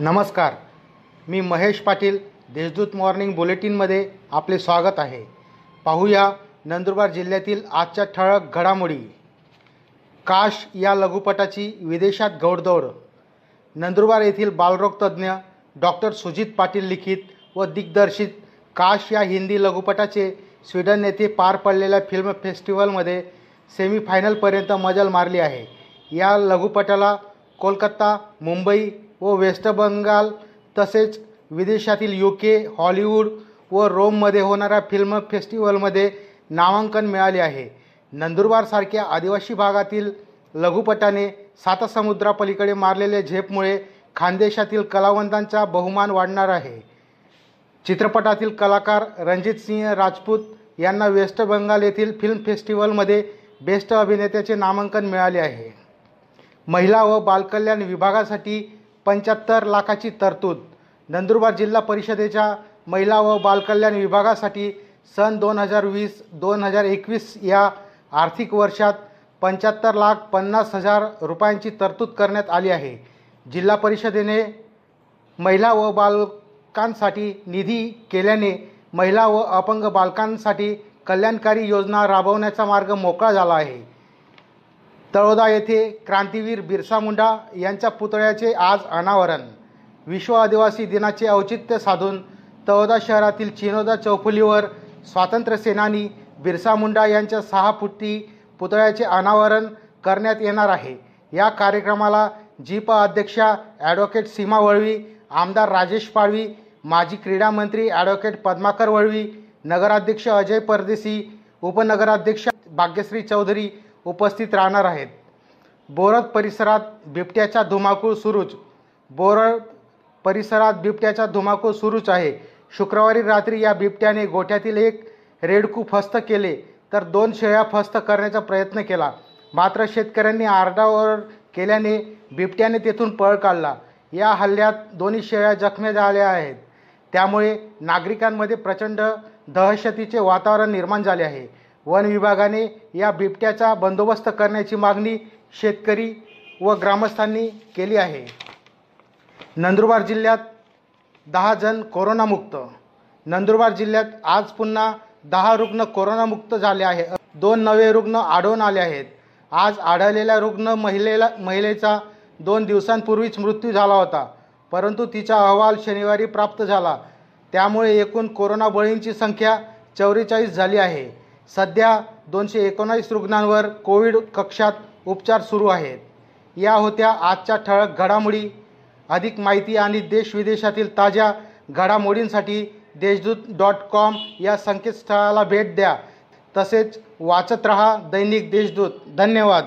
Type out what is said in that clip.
नमस्कार. मी महेश पाटील देशदूत मॉर्निंग बुलेटिनमध्ये आपले स्वागत आहे. पाहूया नंदुरबार जिल्ह्यातील आजच्या ठळक घडामोडी. काश या लघुपटाची विदेशात गौडदौड. नंदुरबार येथील बालरोग तज्ज्ञ डॉक्टर सुजित पाटील लिखित व दिग्दर्शित काश या हिंदी लघुपटाचे स्वीडन येथे पार पडलेल्या फिल्म फेस्टिवलमध्ये सेमीफायनलपर्यंत मजल मारली आहे. या लघुपटाला कोलकाता मुंबई व वेस्ट बंगाल तसेच विदेशातील यू के हॉलिवूड व रोममध्ये होणाऱ्या फिल्म फेस्टिवलमध्ये नामांकन मिळाले आहे. नंदुरबारसारख्या आदिवासी भागातील लघुपटाने सातसमुद्रापलीकडे मारलेल्या झेपमुळे खानदेशातील कलावंतांचा बहुमान वाढणार आहे. चित्रपटातील कलाकार रणजित सिंह राजपूत यांना वेस्ट बंगाल येथील फिल्म फेस्टिवलमध्ये बेस्ट अभिनेत्याचे नामांकन मिळाले आहे. महिला व बालकल्याण विभागासाठी पंच्याहत्तर लाखाची तरतूद. नंदुरबार जिल्हा परिषदेच्या महिला व बालकल्याण विभागासाठी सन दोन हजार वीस दोन हजार एकवीस या आर्थिक वर्षात पंच्याहत्तर लाख पन्नास हजार रुपयांची तरतूद करण्यात आली आहे. जिल्हा परिषदेने महिला व बालकांसाठी निधी केल्याने महिला व अपंग बालकांसाठी कल्याणकारी योजना राबवण्याचा मार्ग मोकळा झाला आहे. तळोदा येथे क्रांतीवीर बिरसा मुंडा यांच्या पुतळ्याचे आज अनावरण. विश्व आदिवासी दिनाचे औचित्य साधून तळोदा शहरातील चिनोदा चौफुलीवर स्वातंत्र्य सेनानी बिरसा मुंडा यांच्या सहा फुटी पुतळ्याचे अनावरण करण्यात येणार आहे. या कार्यक्रमाला जीप अध्यक्षा ॲडव्होकेट सीमा वळवी आमदार राजेश पाळवी माजी क्रीडा मंत्री ॲडव्होकेट पद्माकर वळवी नगराध्यक्ष अजय परदेशी उपनगराध्यक्ष भाग्यश्री चौधरी उपस्थित राहणार आहेत. बोरद परिसरात बिबट्याचा धुमाकूळ सुरूच. बोरद परिसरात बिबट्याचा धुमाकूळ सुरूच आहे. शुक्रवारी रात्री या बिबट्याने गोठ्यातील एक रेडकू फस्त केले तर दोन शेळ्या फस्त करण्याचा प्रयत्न केला. मात्र शेतकऱ्यांनी आरडाओरड केल्याने बिबट्याने तेथून पळ काढला. या हल्ल्यात दोन्ही शेळ्या जखमी झाल्या आहेत. त्यामुळे नागरिकांमध्ये प्रचंड दहशतीचे वातावरण निर्माण झाले आहे. वन विभागाने या बिबट्याचा बंदोबस्त करण्याची मागणी शेतकरी व ग्रामस्थांनी केली आहे. नंदुरबार जिल्ह्यात दहा जण कोरोनामुक्त. नंदुरबार जिल्ह्यात आज पुन्हा दहा रुग्ण कोरोनामुक्त झाले आहे. दोन नवे रुग्ण आढळून आले आहेत. आज आढळलेल्या रुग्ण महिलेला महिलेचा दोन दिवसांपूर्वीच मृत्यू झाला होता. परंतु तिचा अहवाल शनिवारी प्राप्त झाला. त्यामुळे एकूण कोरोना बळींची संख्या चौवेचाळीस झाली आहे. सध्या दोनशे एकोणावीस रुग्णांवर कोविड कक्षात उपचार सुरू आहेत. या होत्या आजच्या ठळक घडामोडी. अधिक माहिती आणि देश विदेशातील ताज्या घडामोडींसाठी देशदूत डॉट कॉम या संकेतस्थळाला भेट द्या. तसेच वाचत रहा दैनिक देशदूत. धन्यवाद.